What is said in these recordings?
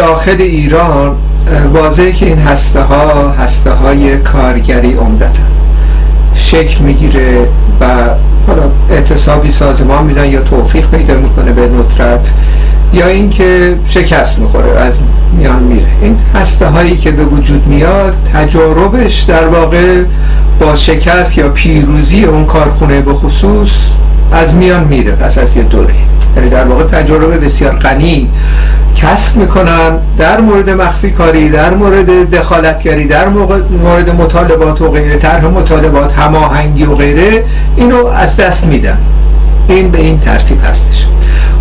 داخل ایران واضحه که این هسته ها هسته های کارگری عمدتا. شکل می‌گیره و حالا اعتصابی سازمان میدن یا توفیق پیدا می‌کنه به ندرت یا اینکه شکست می‌خوره از میان میره. این هسته هایی که به وجود میاد تجاربش در واقع با شکست یا پیروزی اون کارخونه به خصوص از میان میره پس از یه دوره. یعنی در واقع تجربه بسیار غنی کسب می‌کنن در مورد مخفی کاری در مورد دخالتگری در مورد مطالبات و غیره طرح مطالبات هماهنگی و غیره اینو از دست میدن. این به این ترتیب هستش.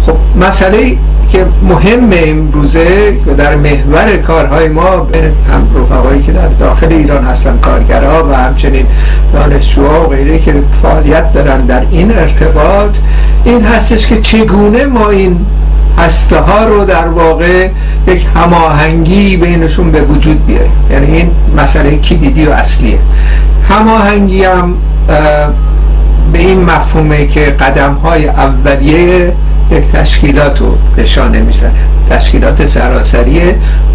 خب مسئله که مهم امروزه و در محور کارهای ما هم رفقایی که در داخل ایران هستن کارگرها و همچنین دانشجوها و غیره که فعالیت دارن در این ارتباط این هستش که چگونه ما این هسته ها رو در واقع یک هماهنگی بینشون به وجود بیاریم؟ یعنی این مسئله کلیدی و اصلیه. هماهنگی هم به این مفهومه که قدم های اولیه یک تشکیلات رو نشانه می‌زنه تشکیلات سراسری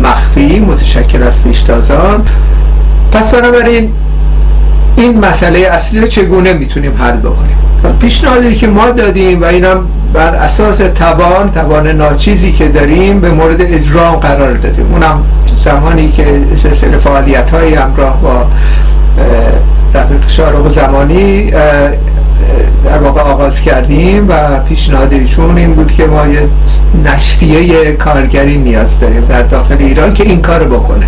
مخفی متشکل از پیشتازان. پس بنابراین این مسئله اصلی رو چگونه می‌تونیم حل بکنیم؟ پیشنهادی که ما دادیم و اینم بر اساس توان توان ناچیزی که داریم به مورد اجرا قرار دادیم. اونم زمانی که سلسله فعالیت های همراه با رفیق شارق زمانی در واقع آغاز کردیم و پیشنهاد ایشون این بود که ما یه نشریه کارگری نیاز داریم در داخل ایران که این کار بکنه.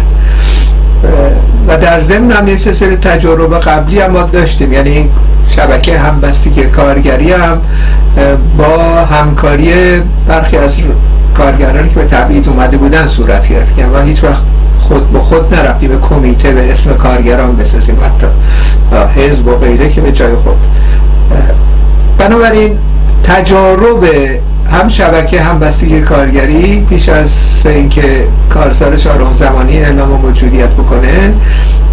و در ضمن هم یه سلسله تجربه قبلی هم ما داشتیم. یعنی شبکه همبستگی کارگری هم با همکاری برخی از کارگرانی که به تبعید اومده بودن صورت گرفت. و هیچ وقت خود به خود نرفتیم. به کمیته به اسم کارگران بسازیم. حتی حزب و غیره که به جای خود بنابراین تجارب هم شبکه هم بستگی کارگری پیش از اینکه کارزار شارخ زمانی اعلام موجودیت بکنه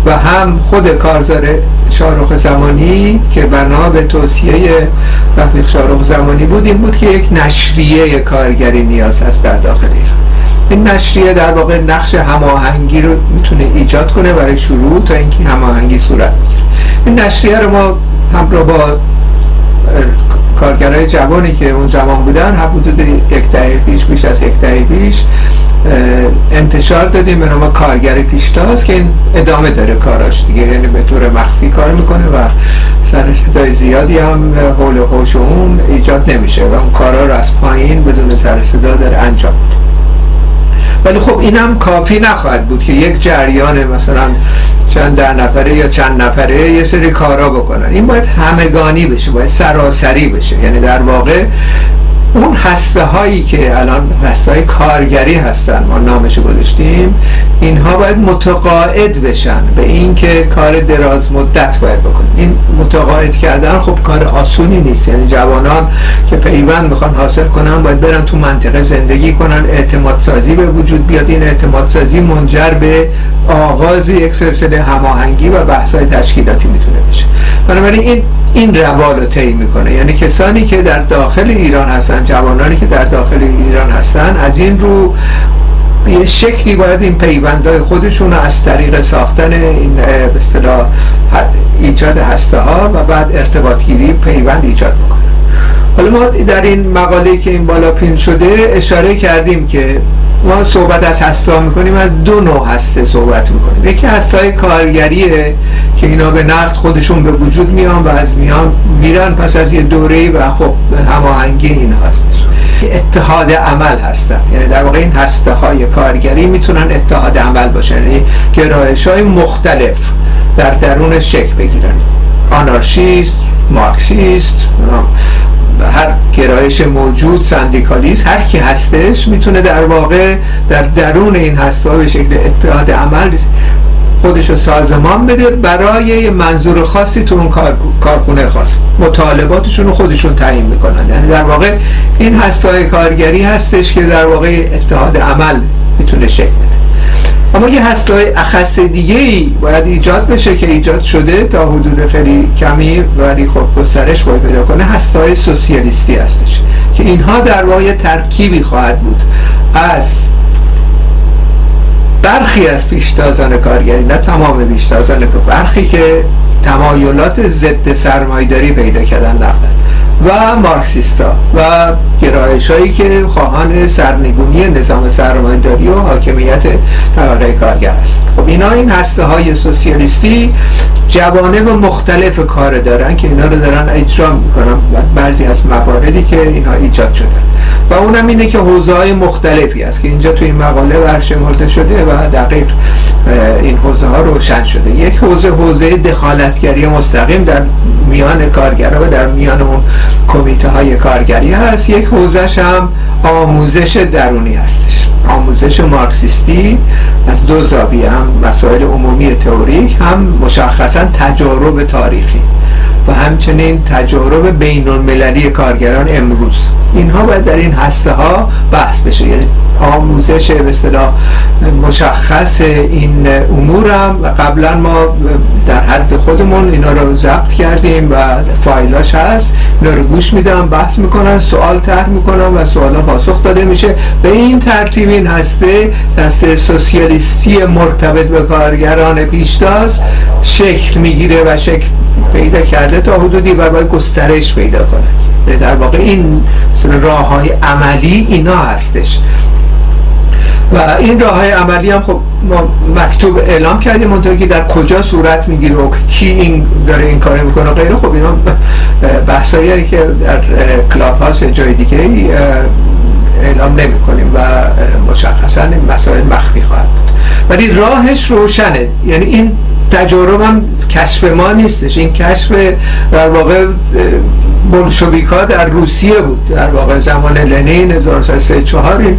و هم خود کارزار شارخ زمانی که بنا به توصیه رفیق شارخ زمانی بود این بود که یک نشریه کارگری نیاز هست در داخل ایران. این نشریه در واقع نقش هماهنگی رو می‌تونه ایجاد کنه برای شروع تا اینکه هماهنگی صورت می‌گیره این نشریه رو ما همراه با کارگرای جوانی که اون زمان بودن حدود یک دهه پیش بیش از یک دهه پیش انتشار دادیم به نام کارگر پیشتاز که این ادامه داره کاراش دیگه. یعنی به طور مخفی کار می‌کنه و سر صدای زیادی هم حول و حوش اون ایجاد نمیشه و اون کارا رو از پایین بدون سر صدا داره انجام میده. ولی خب اینم کافی نخواهد بود که یک جریان مثلا چند ده نفره یا چند نفره یه سری کارا بکنن. این باید همگانی بشه باید سراسری بشه. یعنی در واقع اون هسته هایی که الان هسته های کارگری هستن ما نامش گذاشتیم اینها باید متقاعد بشن به اینکه کار دراز مدت باید بکنیم این متقاعد کردن خب کار آسونی نیست. یعنی جوانان که پیوند می‌خوان حاصل کنن باید برن تو منطقه زندگی کنن اعتماد سازی به وجود بیاد. این اعتماد سازی منجر به آغاز یک سلسله هماهنگی و بحث های تشکیلاتی می‌تونه بشه. بنابراین این این روال رو طی می‌کنه. یعنی کسانی که در داخل ایران هستن جوانانی که در داخل ایران هستن از این رو یه شکلی باید این پیوندهای خودشون رو از طریق ساختن این به ایجاد هسته ها و بعد ارتباط گیری پیوند ایجاد می‌کنه حالا ما در این مقاله که این بالا پین شده اشاره کردیم که ما صحبت از هسته می‌کنیم از دو نوع هسته صحبت می‌کنیم. یکی هسته های کارگریه که اینا به نقد خودشون به وجود میان و از میان میرن پس از یه دوره و خب هماهنگی این هستش. اتحاد عمل هستن. یعنی در واقع این هسته های کارگری می‌تونن اتحاد عمل باشن یعنی گرایش های مختلف در درون شکل بگیرن. آنارشیست مارکسیست هر گرایش موجود سندیکالیست هر کی هستش می‌تونه در واقع در درون این هسته به شکل اتحاد عمل خودش رو سازمان بده برای منظور خاصی تو اون کارخونه خاص. مطالباتشون رو خودشون تعیین می‌کنن. یعنی در واقع این هسته کارگری هستش که در واقع اتحاد عمل می‌تونه شکل بده. اما یه هسته اخص دیگه ای باید ایجاد بشه که ایجاد شده تا حدود خیلی کمی ولی خب گسترش باید پیدا کنه هسته سوسیالیستی هستش که اینها در واقع ترکیبی خواهد بود. از برخی از پیشتازان کارگری نه تمام پیشتازان که برخی که تمایلات ضد سرمایداری پیدا کردن نقدن و مارکسیستا و گرایش هایی که خواهان سرنگونی نظام سرمایداری و حاکمیت طبقه کارگر است. خب اینا این هسته های سوسیالیستی جوانب مختلف کار دارن که اینا رو دارن اجرا می‌کنن بعضی از مواردی که اینا ایجاد شدن. و اونم اینه که حوزه های مختلفی است که اینجا توی این مقاله برشمرده شده و دقیق این حوزه ها روشن شده. یک حوزه حوزه دخالتگری مستقیم در میان کارگرها و در میان اون کمیته های کارگری هست. یک حوزهش هم آموزش درونی هستش. آموزش مارکسیستی از دو زاویه هم مسائل عمومی تئوریک هم مشخصا تجارب تاریخی. و همچنین تجارب بین المللی کارگران امروز. اینها باید در این هسته ها بحث بشه. یعنی آموزش به اصطلاح مشخص این امور و قبلا ما در حد خودمون اینا رو ضبط کردیم و فایلاش هست. اینا رو گوش میدم بحث می‌کنن سوال طرح می‌کنن و سوالا پاسخ داده میشه. به این ترتیب این هسته دسته سوسیالیستی مرتبط به کارگران پیشتاز شکل می‌گیره و شکل پیدا کرده تا حدودی و باید گسترش پیدا کنه. در واقع این راه های عملی اینا هستش. و این راه های عملی هم خب ما مکتوب اعلام کردیم منطقه که در کجا صورت می‌گیره و کی این داره این کار می‌کنه و غیره. خب اینا بحثایی که در کلاب هاست جای دیگه اعلام نمی کنیم و مشخصا این مسائل مخفی خواهد بود. ولی راهش روشنه. یعنی این تجارب هم کشف ما نیستش. این کشف در واقع بلشویکا در روسیه بود. در واقع زمان لنین 1934 این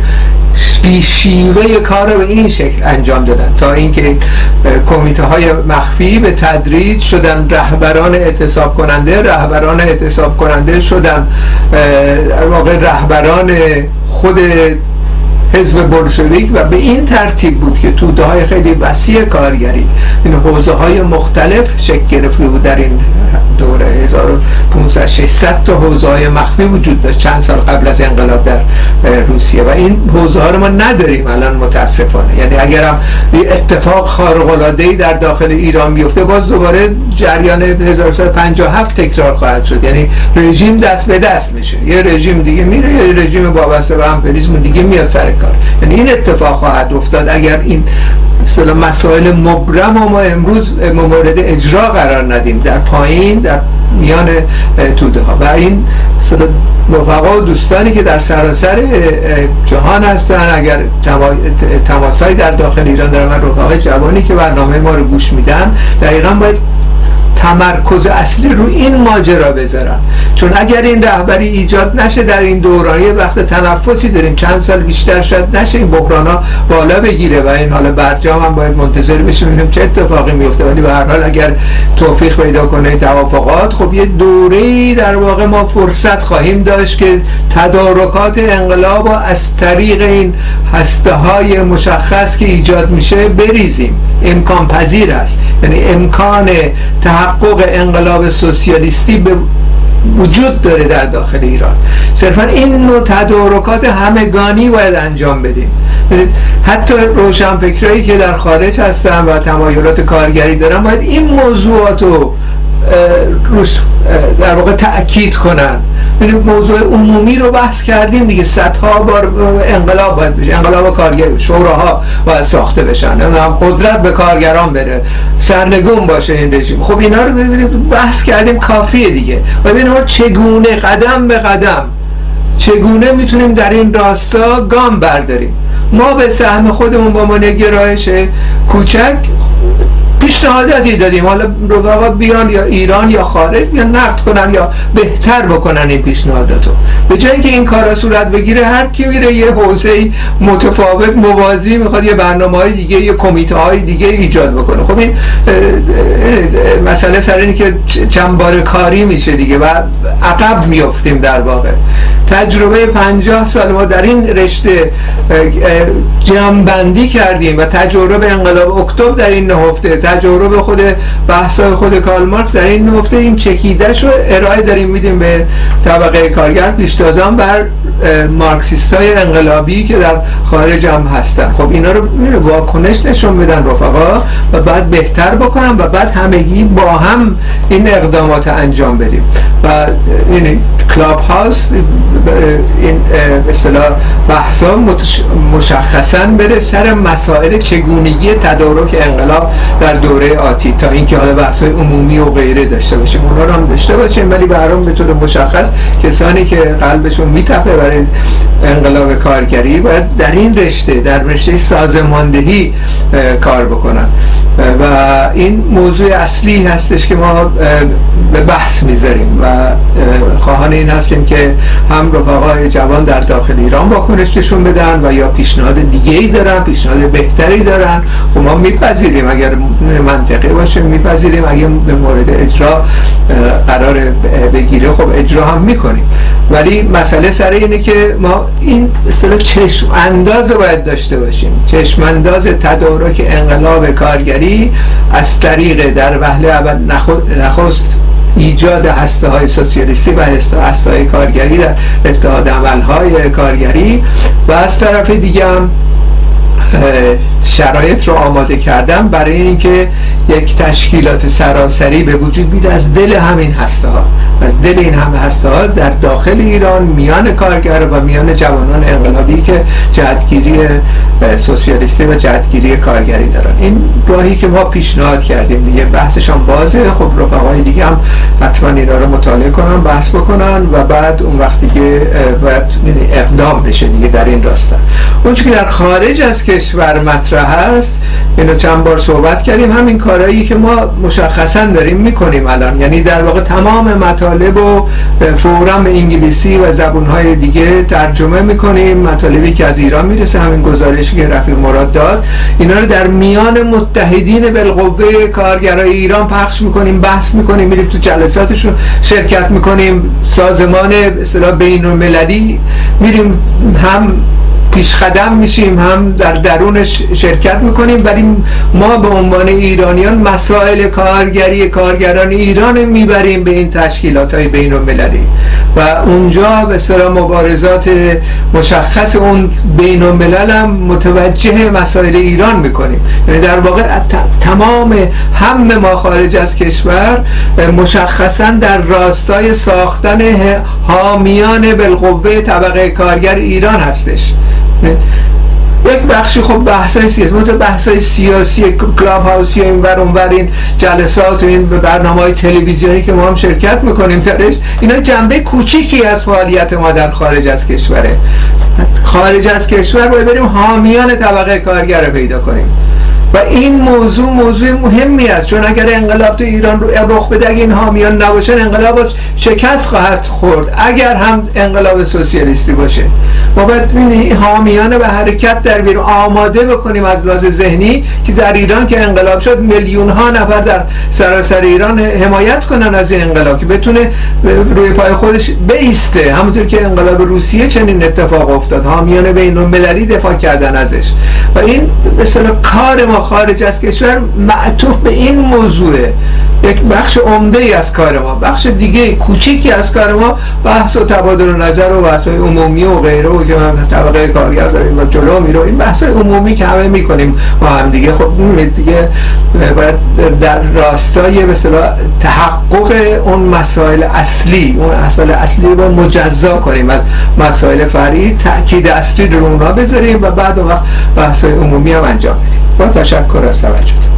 بیشیوه کار رو به این شکل انجام دادن. تا اینکه کمیته های مخفی به تدریج شدن رهبران اعتصاب کننده رهبران اعتصاب کننده شدن واقع رهبران خود حزب بلشویک و به این ترتیب بود که توده های خیلی وسیع کارگری این حوزه های مختلف شکل گرفته بود در این دوره 1500 600 تا حوزه های مخفی وجود داشت. چند سال قبل از انقلاب در روسیه. و این حوزه ها رو ما نداریم الان متاسفانه. یعنی اگر هم اتفاق خارق العاده ای در داخل ایران بیفته باز دوباره جریان 1357 تکرار خواهد شد. یعنی رژیم دست به دست میشه. یه رژیم دیگه میره یه رژیم وابسته به امپریالیسم دیگه میاد سر کار. یعنی این اتفاق خواهد افتاد. اگر این مسائل مبرم ما امروز مورد اجرا قرار ندیم. در پایین در میان توده ها. و این رفقا و دوستانی که در سراسر جهان هستن اگر تماسایی در داخل ایران دارن من رفقای جوانی که برنامه ما رو گوش میدن دقیقا باید تمرکز اصلی رو این ماجرا بذارن چون اگر این رهبری ایجاد نشه در این دورانی وقت تنفسی داریم. چند سال بیشتر شد نشه این بحران بالا بگیره و این حال برجام هم باید منتظر بشیم ببینیم چه اتفاقی میفته. ولی به هر حال اگر توفیق پیدا کنه توافقات خب یه دوره در واقع ما فرصت خواهیم داشت که تدارکات انقلاب از طریق این هسته های مشخص که ایجاد میشه بریزیم. امکان پذیر است. یعنی امکان تحقق انقلاب سوسیالیستی به وجود داره در داخل ایران. صرفا این نوع تدارکات همگانی باید انجام بدیم. حتی روشنفکرایی که در خارج هستن و تمایلات کارگری دارن باید این موضوعات رو روش در واقع تأکید کنن. یعنی موضوع عمومی رو بحث کردیم دیگه. صدها بار انقلاب باید بشه. انقلاب کارگر شوراها باید ساخته بشن. قدرت به کارگران بره. سرنگون باشه این رژیم. خب اینا رو ببینید بحث کردیم کافیه دیگه. و ببینید چگونه قدم به قدم چگونه می‌تونیم در این راستا گام برداریم؟ ما به سهم خودمون با ما گرایش کوچک پیشنهاداتی دادیم. حالا رفقا بیان یا ایران یا خارج بیان نقد کنن یا بهتر بکنن این پیشنهاداتو. به جایی که این کارا صورت بگیره هر کی میره یه حوزه متفاوت موازی می‌خواد یه برنامه های دیگه یه کمیته های دیگه ایجاد بکنه. خب این مسئله سر اینه که چند کاری میشه دیگه و عقب میفتیم در واقع. تجربه پنجاه سال ما در این رشته جمعبندی کردیم و تجربه انقلاب اکتبر در این نهفته تجربه خود بحثای خود کارل مارکس در این نهفته این چکیدش رو ارائه داریم میدیم به طبقه کارگر. پیشتازان بر مارکسیست های انقلابی که در خارج هم هستن. خب اینا رو واکنش نشون بدن رفقا و بعد بهتر بکنن و بعد همگی با هم این اقدامات انجام بدیم. و این کلاب هاوس این اصطلاح بحثا مشخصا بره سر مسائل چگونگی تدارک انقلاب در دوره آتی تا اینکه حالا بحث عمومی و غیره داشته باشیم. اونا رو هم داشته باشیم ولی به به طور مشخص کسانی که قلبشون میتپه برای انقلاب کارگری باید در این رشته در رشته سازماندهی کار بکنن. و این موضوع اصلی هستش که ما به بحث می‌ذاریم و خواهان این هستیم که هم رفقای جوان در داخل ایران واکنش نشون بدن و یا پیشنهاد دیگه ای دارن پیشنهاد بهتری دارن. خب ما میپذیریم اگر منطقی باشه میپذیریم. اگر به مورد اجرا قرار بگیره خب اجرا هم می‌کنیم. ولی مسئله سر اینه که ما این اصطلاح چشم انداز باید داشته باشیم. چشم انداز تدارک انقلاب کارگری از طریق در وهله اول نخست ایجاد هسته های سوسیالیستی و هسته های کارگری در اتحاد عمل های کارگری و از طرف دیگه هم شرایط رو آماده کردم برای اینکه یک تشکیلات سراسری به وجود بیاد. از دل همین هسته ها از دل این همه هسته ها در داخل ایران میان کارگر و میان جوانان انقلابی که جهتگیری سوسیالیستی و جهتگیری کارگری دارن. این راهی که ما پیشنهاد کردیم. دیگه بحثشان بازه. خب رفقای دیگه هم حتما اینا رو مطالعه کنن بحث بکنن و بعد اون وقت دیگه باید یعنی اقدام بشه دیگه در این راستا. اون که در خارج از کشور مطرح هست. اینو چند بار صحبت کردیم. همین کارهایی که ما مشخصا داریم می‌کنیم الان. یعنی در واقع تمام مطالب و فورا به انگلیسی و زبونهای دیگه ترجمه می‌کنیم. مطالبی که از ایران می‌رسه همین گزارشی که رفیق مراد داد. اینا رو در میان متحدین بالقوه کارگرای ایران پخش می‌کنیم بحث می‌کنیم میریم تو جلساتشون شرکت می‌کنیم. سازمان اصطلاح بین المللی میریم هم پیش قدم میشیم هم در درونش شرکت می‌کنیم ولی ما به عنوان ایرانیان مسائل کارگری کارگران ایران می‌بریم به این تشکیلات های بین المللی و اونجا به سر مبارزات مشخص اون بین الملل هم متوجه مسائل ایران می‌کنیم. یعنی در واقع تمام هم ما خارج از کشور مشخصا در راستای ساختن حامیان بالقوه طبقه کارگر ایران هستش. یک بخشی خب بحثای سیاسی مثل بحثای سیاسی کلاب هاوسی این بر اونور این جلسات و این برنامه های تلویزیونی که ما هم شرکت می‌کنیم درش اینا جنبه کوچیکی از فعالیت ما در خارج از کشوره. خارج از کشور باید بریم حامیان طبقه کارگر رو پیدا کنیم. و این موضوع موضوع مهمی است. چون اگر انقلاب تو ایران رو رخ بده اگه این حامیان نباشن انقلاب شکست خواهد خورد. اگر هم انقلاب سوسیالیستی باشه. ما باید حامیان به حرکت در بیرون. آماده بکنیم از لحاظ ذهنی که در ایران که انقلاب شد میلیون ها نفر در سراسر ایران حمایت کنن از این انقلاب که بتونه روی پای خودش بیسته. همونطور که انقلاب روسیه چنین اتفاق افتاد. حامیان بین المللی دفاع کردن ازش. و این مثلا کار ما خارج از کشور معطوف به این موضوعه. یک بخش عمده ای از کار ما بخش دیگه کوچیکی از کار ما بحث و تبادل نظر و بحث عمومی و غیره و که ما طبقه کارگر داریم و جلو میرو. این بحث عمومی که همه می‌کنیم با هم دیگه خب دیگه باید در راستای مثلا تحقق اون مسائل اصلی اون مسائل اصلی رو مجزا کنیم. از مسائل فرعی تاکید اصلی رو اونا بذاریم و بعد اون وقت بحث عمومی هم انجام بدیم. با és akkor aztán lecsüt.